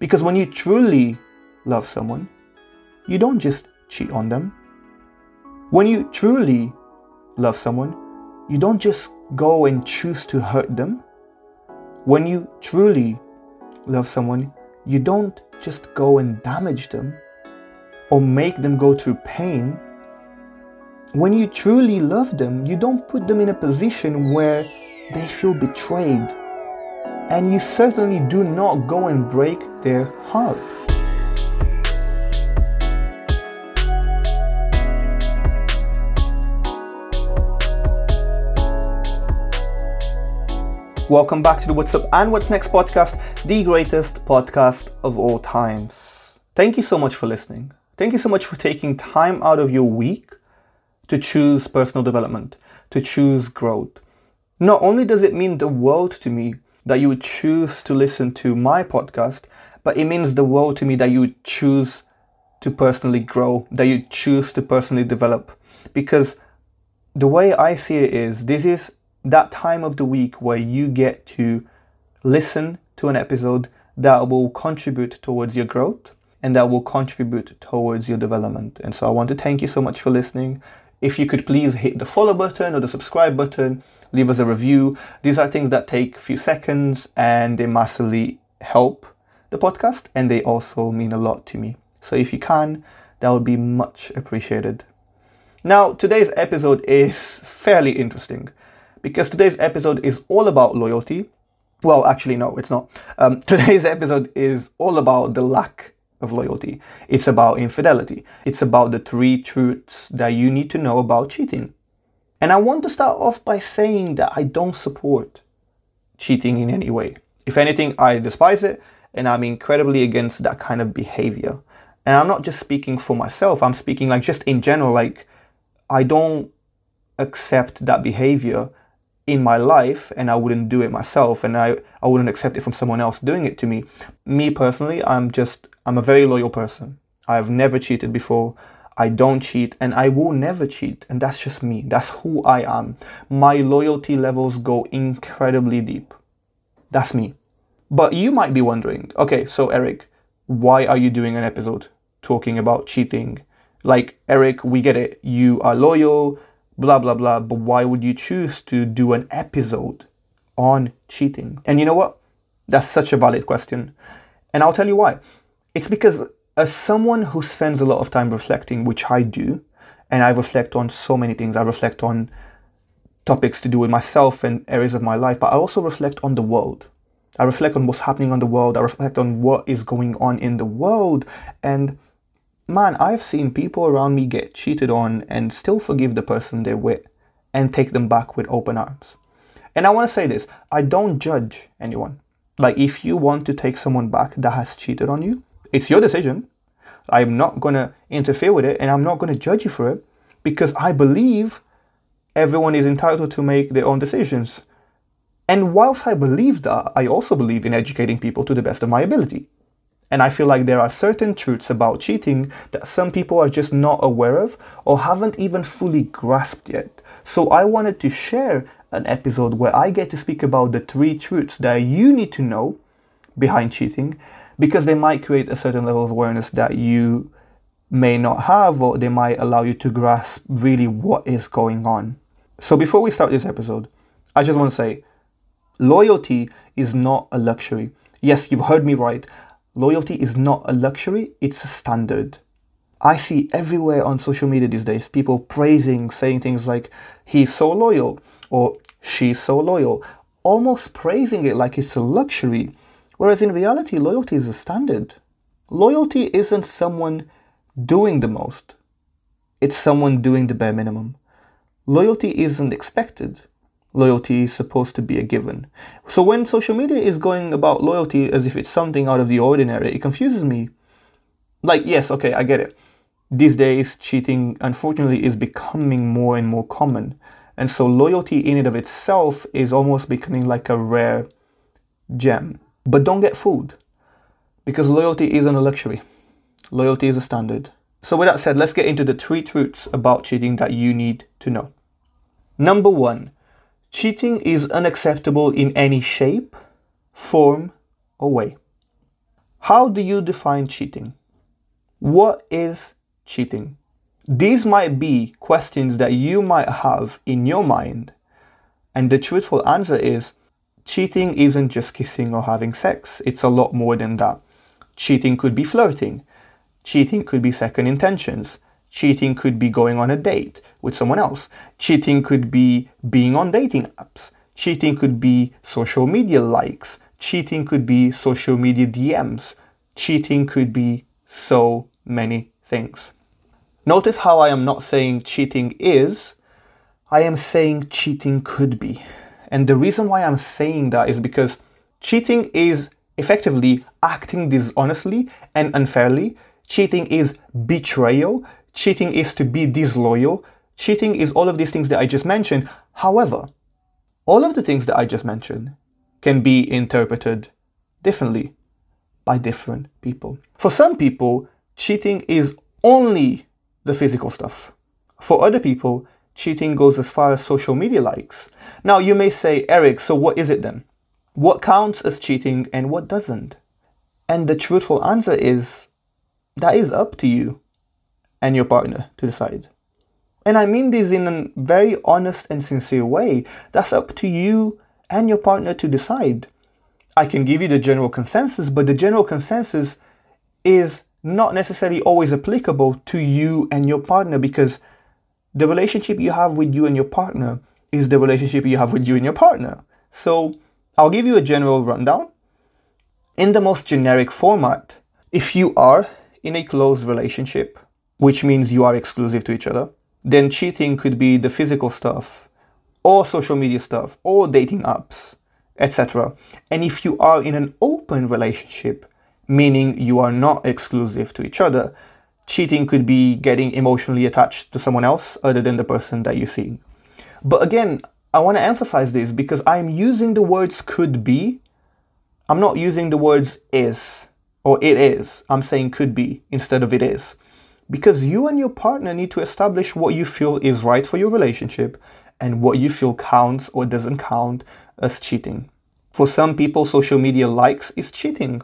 Because when you truly love someone, you don't just cheat on them. When you truly love someone, you don't just go and choose to hurt them. When you truly love someone, you don't just go and damage them or make them go through pain. When you truly love them, you don't put them in a position where they feel betrayed. And you certainly do not go and break their heart. Welcome back to the What's Up and What's Next podcast, the greatest podcast of all times. Thank you so much for listening. Thank you so much for taking time out of your week to choose personal development, to choose growth. Not only does it mean the world to me that you choose to listen to my podcast, but it means the world to me that you choose to personally grow, that you choose to personally develop. Because the way I see it is, this is that time of the week where you get to listen to an episode that will contribute towards your growth and that will contribute towards your development. And so I want to thank you so much for listening. If you could please hit the follow button or the subscribe button, leave us a review. These are things that take a few seconds and they massively help the podcast and they also mean a lot to me. So if you can, that would be much appreciated. Now, today's episode is fairly interesting because today's episode is all about loyalty. Well, actually, no, it's not. Um, today's episode is all about the lack of loyalty. It's about infidelity. It's about the three truths that you need to know about cheating. And I want to start off by saying that I don't support cheating in any way. If anything, I despise it and I'm incredibly against that kind of behavior. And I'm not just speaking for myself, I'm speaking like just in general, like I don't accept that behavior in my life and I wouldn't do it myself and I, I wouldn't accept it from someone else doing it to me. Me personally, I'm just, I'm a very loyal person. I've never cheated before. I don't cheat and I will never cheat. And that's just me. That's who I am. My loyalty levels go incredibly deep. That's me. But you might be wondering okay, so Eric, why are you doing an episode talking about cheating? Like, Eric, we get it. You are loyal blah blah blah but why would you choose to do an episode on cheating and you know what that's such a valid question and i'll tell you why it's because as someone who spends a lot of time reflecting which i do and i reflect on so many things i reflect on topics to do with myself and areas of my life but i also reflect on the world i reflect on what's happening on the world i reflect on what is going on in the world and man, I've seen people around me get cheated on and still forgive the person they're with and take them back with open arms. And I want to say this I don't judge anyone. Like, if you want to take someone back that has cheated on you, it's your decision. I'm not going to interfere with it and I'm not going to judge you for it because I believe everyone is entitled to make their own decisions. And whilst I believe that, I also believe in educating people to the best of my ability. And I feel like there are certain truths about cheating that some people are just not aware of or haven't even fully grasped yet. So I wanted to share an episode where I get to speak about the three truths that you need to know behind cheating because they might create a certain level of awareness that you may not have or they might allow you to grasp really what is going on. So before we start this episode, I just want to say loyalty is not a luxury. Yes, you've heard me right. Loyalty is not a luxury, it's a standard. I see everywhere on social media these days people praising, saying things like, he's so loyal, or she's so loyal, almost praising it like it's a luxury, whereas in reality, loyalty is a standard. Loyalty isn't someone doing the most, it's someone doing the bare minimum. Loyalty isn't expected, loyalty is supposed to be a given. So when social media is going about loyalty as if it's something out of the ordinary, it confuses me. Like, yes, okay, I get it. These days, cheating unfortunately is becoming more and more common. And so loyalty in and of itself is almost becoming like a rare gem. But don't get fooled, because loyalty isn't a luxury. Loyalty is a standard. So with that said, let's get into the three truths about cheating that you need to know. Number one, Cheating is unacceptable in any shape, form, or way. How do you define cheating? What is cheating? These might be questions that you might have in your mind. And the truthful answer is cheating isn't just kissing or having sex, it's a lot more than that. Cheating could be flirting, cheating could be second intentions, cheating could be going on a date with someone else, cheating could be being on dating apps, cheating could be social media likes, cheating could be social media DMs, cheating could be so many things. Notice how I am not saying cheating is, I am saying cheating could be. And the reason why I'm saying that is because cheating is effectively acting dishonestly and unfairly. Cheating is betrayal. Cheating is to be disloyal. Cheating is all of these things that I just mentioned. However, all of the things that I just mentioned can be interpreted differently by different people. For some people, cheating is only the physical stuff. For other people, cheating goes as far as social media likes. Now, you may say, Eric, so what is it then? What counts as cheating and what doesn't? And the truthful answer is that is up to you and your partner to decide. And I mean this in a very honest and sincere way. That's up to you and your partner to decide. I can give you the general consensus, but the general consensus is not necessarily always applicable to you and your partner because the relationship you have with you and your partner is the relationship you have with you and your partner. So I'll give you a general rundown. In the most generic format, if you are in a close relationship, which means you are exclusive to each other, then cheating could be the physical stuff, or social media stuff, or dating apps, etc. And if you are in an open relationship, meaning you are not exclusive to each other, cheating could be getting emotionally attached to someone else other than the person that you're seeing. But again, I want to emphasize this because I'm using the words could be. I'm not using the words is or it is. I'm saying could be instead of it is. Because you and your partner need to establish what you feel is right for your relationship and what you feel counts or doesn't count as cheating. For some people, social media likes is cheating.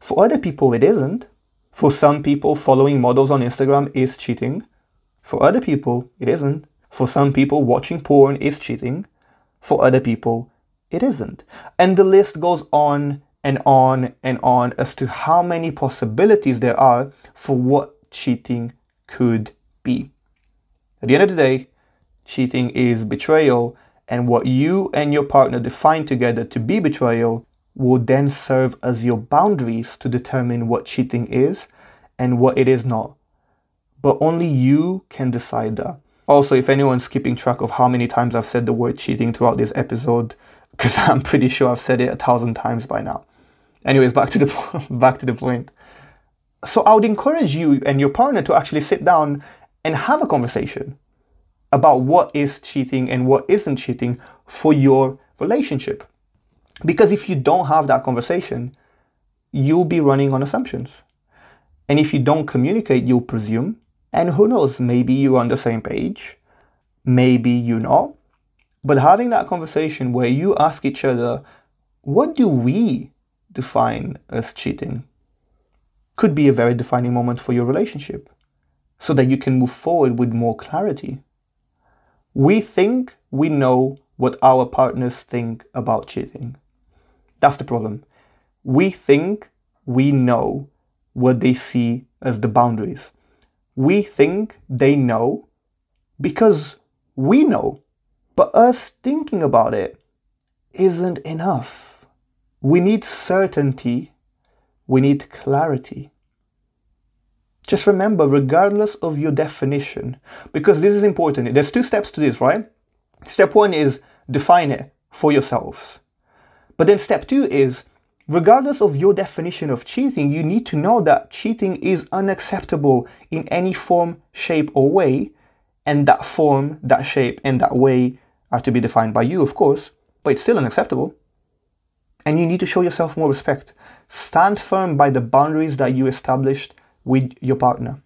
For other people, it isn't. For some people, following models on Instagram is cheating. For other people, it isn't. For some people, watching porn is cheating. For other people, it isn't. And the list goes on and on and on as to how many possibilities there are for what cheating could be. At the end of the day, cheating is betrayal, and what you and your partner define together to be betrayal will then serve as your boundaries to determine what cheating is and what it is not. But only you can decide that. Also, if anyone's keeping track of how many times I've said the word cheating throughout this episode, because I'm pretty sure I've said it a thousand times by now. Anyways, back to the back to the point so I would encourage you and your partner to actually sit down and have a conversation about what is cheating and what isn't cheating for your relationship. Because if you don't have that conversation, you'll be running on assumptions. And if you don't communicate, you'll presume. And who knows, maybe you're on the same page, maybe you're not. But having that conversation where you ask each other, what do we define as cheating? could be a very defining moment for your relationship so that you can move forward with more clarity. We think we know what our partners think about cheating. That's the problem. We think we know what they see as the boundaries. We think they know because we know. But us thinking about it isn't enough. We need certainty we need clarity. Just remember, regardless of your definition, because this is important, there's two steps to this, right? Step one is define it for yourselves. But then step two is, regardless of your definition of cheating, you need to know that cheating is unacceptable in any form, shape, or way. And that form, that shape, and that way are to be defined by you, of course, but it's still unacceptable. And you need to show yourself more respect. Stand firm by the boundaries that you established with your partner.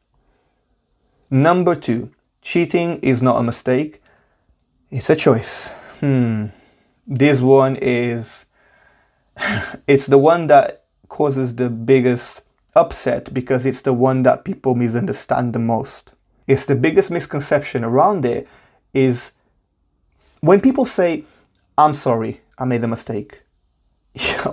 Number two, cheating is not a mistake, it's a choice. Hmm. This one is, it's the one that causes the biggest upset because it's the one that people misunderstand the most. It's the biggest misconception around it is when people say, I'm sorry, I made a mistake.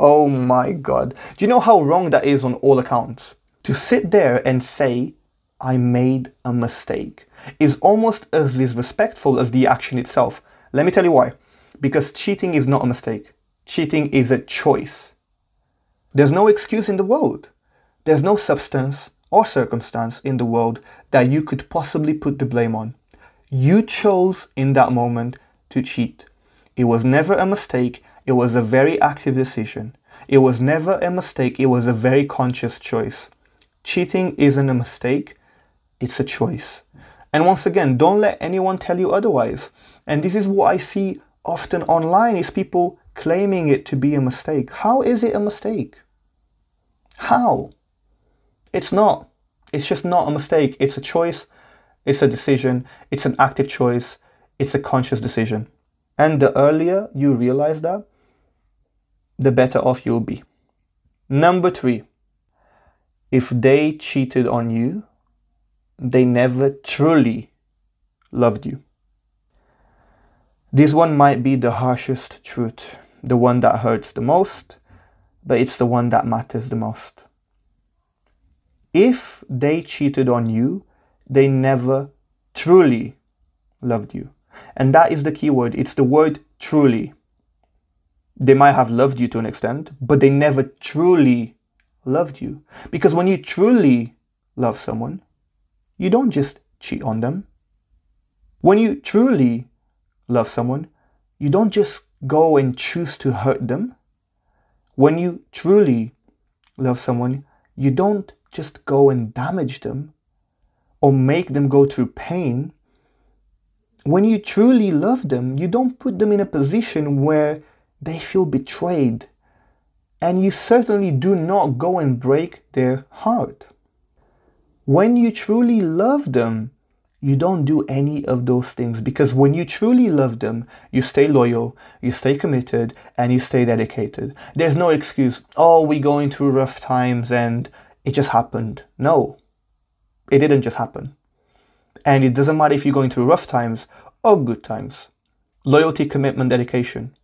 oh my god. Do you know how wrong that is on all accounts? To sit there and say, I made a mistake is almost as disrespectful as the action itself. Let me tell you why. Because cheating is not a mistake, cheating is a choice. There's no excuse in the world. There's no substance or circumstance in the world that you could possibly put the blame on. You chose in that moment to cheat. It was never a mistake, it was a very active decision. It was never a mistake, it was a very conscious choice. Cheating isn't a mistake, it's a choice. And once again, don't let anyone tell you otherwise. And this is what I see often online is people claiming it to be a mistake. How is it a mistake? How? It's not. It's just not a mistake. It's a choice. It's a decision. It's an active choice. It's a conscious decision. And the earlier you realize that, the better off you'll be. Number three, if they cheated on you, they never truly loved you. This one might be the harshest truth, the one that hurts the most, but it's the one that matters the most. If they cheated on you, they never truly loved you. And that is the key word. It's the word truly. They might have loved you to an extent, but they never truly loved you. Because when you truly love someone, you don't just cheat on them. When you truly love someone, you don't just go and choose to hurt them. When you truly love someone, you don't just go and damage them or make them go through pain. When you truly love them, you don't put them in a position where they feel betrayed. And you certainly do not go and break their heart. When you truly love them, you don't do any of those things because when you truly love them, you stay loyal, you stay committed, and you stay dedicated. There's no excuse, oh, we're going through rough times and it just happened. No, it didn't just happen. And it doesn't matter if you're going through rough times or good times. Loyalty, commitment, dedication.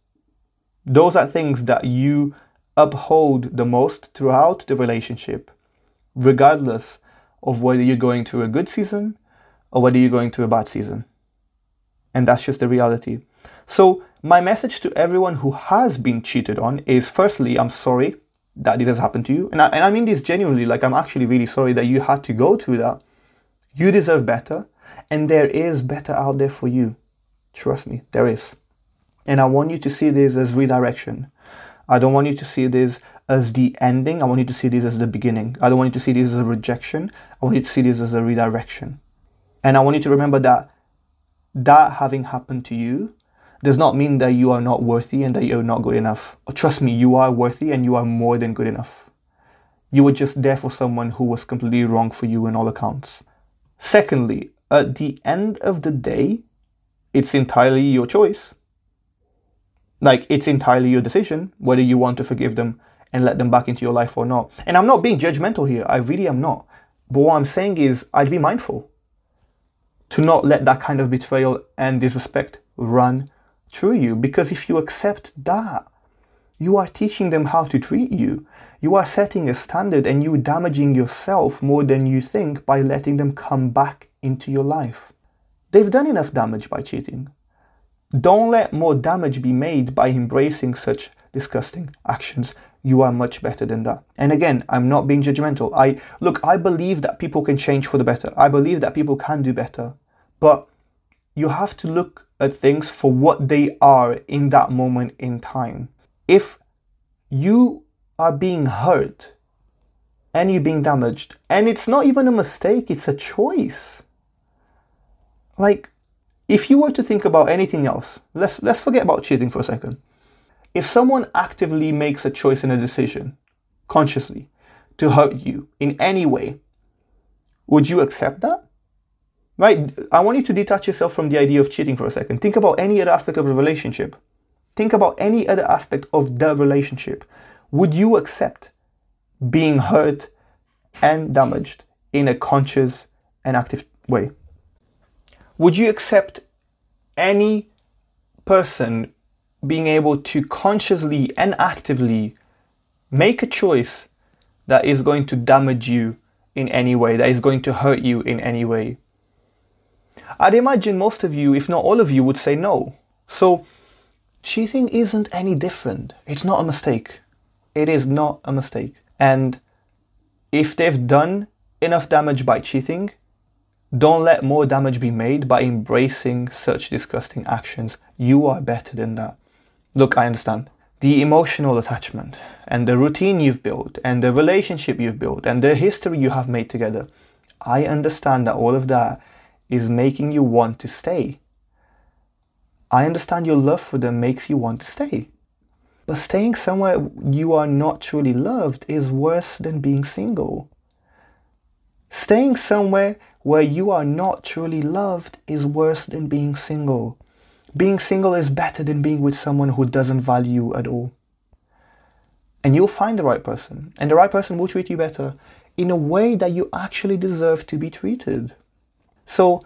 Those are things that you uphold the most throughout the relationship, regardless of whether you're going through a good season or whether you're going through a bad season. And that's just the reality. So, my message to everyone who has been cheated on is firstly, I'm sorry that this has happened to you. And I, and I mean this genuinely, like, I'm actually really sorry that you had to go through that. You deserve better, and there is better out there for you. Trust me, there is. And I want you to see this as redirection. I don't want you to see this as the ending. I want you to see this as the beginning. I don't want you to see this as a rejection. I want you to see this as a redirection. And I want you to remember that that having happened to you does not mean that you are not worthy and that you're not good enough. Trust me, you are worthy and you are more than good enough. You were just there for someone who was completely wrong for you in all accounts. Secondly, at the end of the day, it's entirely your choice. Like, it's entirely your decision whether you want to forgive them and let them back into your life or not. And I'm not being judgmental here, I really am not. But what I'm saying is, I'd be mindful to not let that kind of betrayal and disrespect run through you. Because if you accept that, you are teaching them how to treat you. You are setting a standard and you are damaging yourself more than you think by letting them come back into your life. They've done enough damage by cheating. Don't let more damage be made by embracing such disgusting actions you are much better than that. And again, I'm not being judgmental. I look, I believe that people can change for the better. I believe that people can do better. But you have to look at things for what they are in that moment in time. If you are being hurt and you're being damaged, and it's not even a mistake, it's a choice. Like, if you were to think about anything else, let's let's forget about cheating for a second. If someone actively makes a choice and a decision, consciously, to hurt you in any way, would you accept that? Right? I want you to detach yourself from the idea of cheating for a second. Think about any other aspect of a relationship. Think about any other aspect of the relationship. would you accept being hurt and damaged in a conscious and active way? Would you accept any person being able to consciously and actively make a choice that is going to damage you in any way, that is going to hurt you in any way? I'd imagine most of you, if not all of you, would say no. So, cheating isn't any different. It's not a mistake. It is not a mistake. And if they've done enough damage by cheating, don't let more damage be made by embracing such disgusting actions. You are better than that. Look, I understand. The emotional attachment and the routine you've built and the relationship you've built and the history you have made together. I understand that all of that is making you want to stay. I understand your love for them makes you want to stay. But staying somewhere you are not truly loved is worse than being single. Staying somewhere where you are not truly loved is worse than being single. Being single is better than being with someone who doesn't value you at all. And you'll find the right person, and the right person will treat you better in a way that you actually deserve to be treated. So,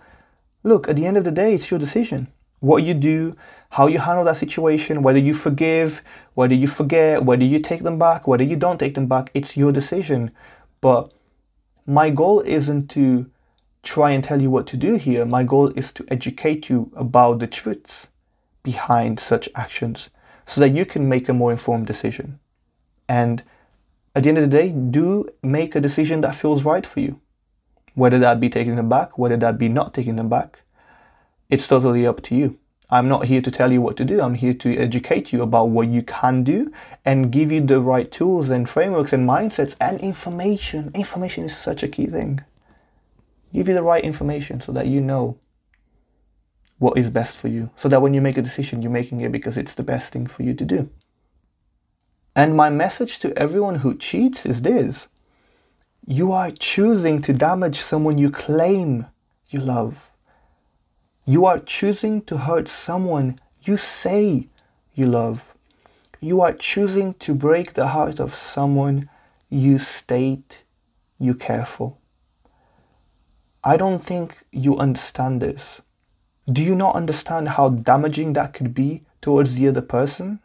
look, at the end of the day, it's your decision. What you do, how you handle that situation, whether you forgive, whether you forget, whether you take them back, whether you don't take them back, it's your decision. But my goal isn't to try and tell you what to do here. My goal is to educate you about the truths behind such actions so that you can make a more informed decision. And at the end of the day, do make a decision that feels right for you whether that be taking them back, whether that be not taking them back, it's totally up to you. I'm not here to tell you what to do. I'm here to educate you about what you can do and give you the right tools and frameworks and mindsets and information. Information is such a key thing. Give you the right information so that you know what is best for you. So that when you make a decision, you're making it because it's the best thing for you to do. And my message to everyone who cheats is this you are choosing to damage someone you claim you love. You are choosing to hurt someone you say you love. You are choosing to break the heart of someone you state you care for. I don't think you understand this. Do you not understand how damaging that could be towards the other person?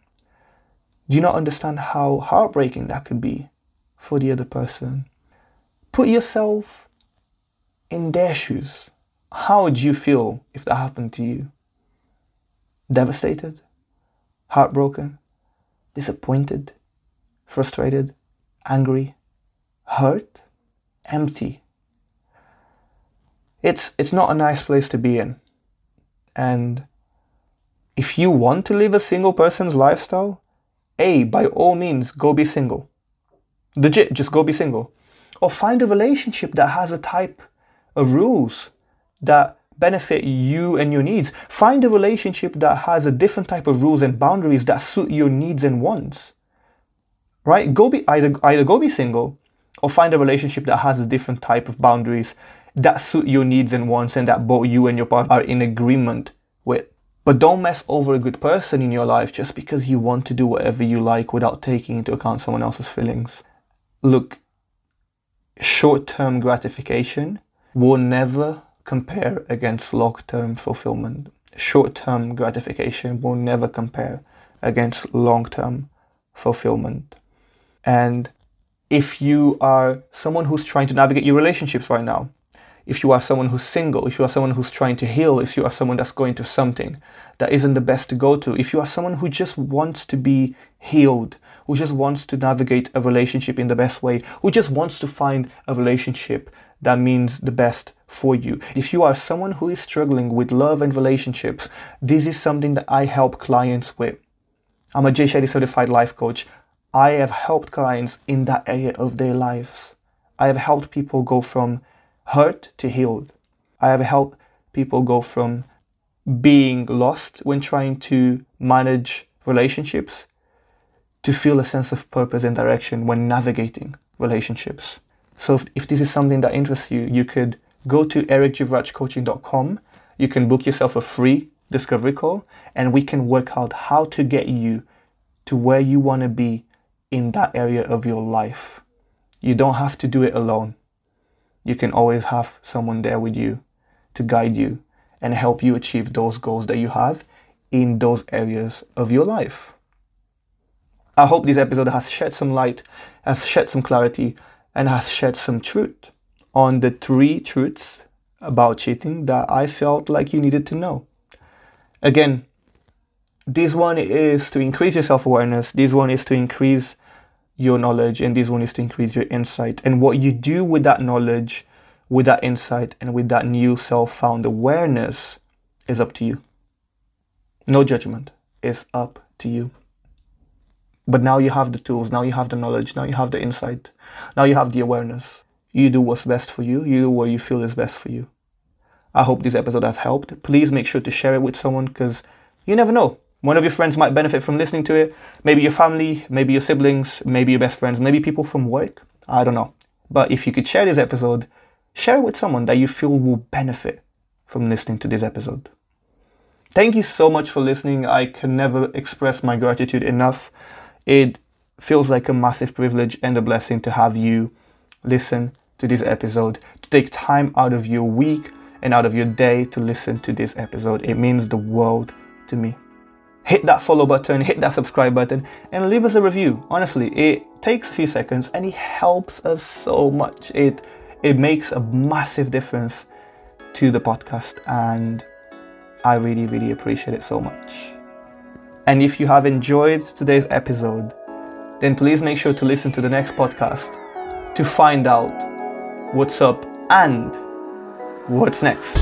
Do you not understand how heartbreaking that could be for the other person? Put yourself in their shoes. How would you feel if that happened to you? Devastated? Heartbroken? Disappointed? Frustrated? Angry? Hurt? Empty? It's, it's not a nice place to be in. And if you want to live a single person's lifestyle, A, by all means, go be single. Legit, just go be single or find a relationship that has a type of rules that benefit you and your needs. Find a relationship that has a different type of rules and boundaries that suit your needs and wants. Right? Go be either either go be single or find a relationship that has a different type of boundaries that suit your needs and wants and that both you and your partner are in agreement with. But don't mess over a good person in your life just because you want to do whatever you like without taking into account someone else's feelings. Look, short term gratification will never compare against long term fulfillment. Short term gratification will never compare against long term fulfillment. And if you are someone who's trying to navigate your relationships right now, if you are someone who's single, if you are someone who's trying to heal, if you are someone that's going to something that isn't the best to go to, if you are someone who just wants to be healed, who just wants to navigate a relationship in the best way, who just wants to find a relationship that means the best for you. If you are someone who is struggling with love and relationships, this is something that I help clients with. I'm a Jay Shetty certified life coach. I have helped clients in that area of their lives. I have helped people go from hurt to healed. I have helped people go from being lost when trying to manage relationships to feel a sense of purpose and direction when navigating relationships. So if, if this is something that interests you, you could go to ericjivrajcoaching.com. You can book yourself a free discovery call and we can work out how to get you to where you want to be in that area of your life. You don't have to do it alone. You can always have someone there with you to guide you and help you achieve those goals that you have in those areas of your life. I hope this episode has shed some light, has shed some clarity, and has shed some truth on the three truths about cheating that I felt like you needed to know. Again, this one is to increase your self awareness, this one is to increase your knowledge, and this one is to increase your insight. And what you do with that knowledge, with that insight, and with that new self found awareness is up to you. No judgment is up to you. But now you have the tools, now you have the knowledge, now you have the insight, now you have the awareness. You do what's best for you, you do what you feel is best for you. I hope this episode has helped. Please make sure to share it with someone because you never know. One of your friends might benefit from listening to it. Maybe your family, maybe your siblings, maybe your best friends, maybe people from work. I don't know. But if you could share this episode, share it with someone that you feel will benefit from listening to this episode. Thank you so much for listening. I can never express my gratitude enough. It feels like a massive privilege and a blessing to have you listen to this episode, to take time out of your week and out of your day to listen to this episode. It means the world to me hit that follow button, hit that subscribe button, and leave us a review. Honestly, it takes a few seconds and it helps us so much. It it makes a massive difference to the podcast and I really, really appreciate it so much. And if you have enjoyed today's episode, then please make sure to listen to the next podcast to find out what's up and what's next.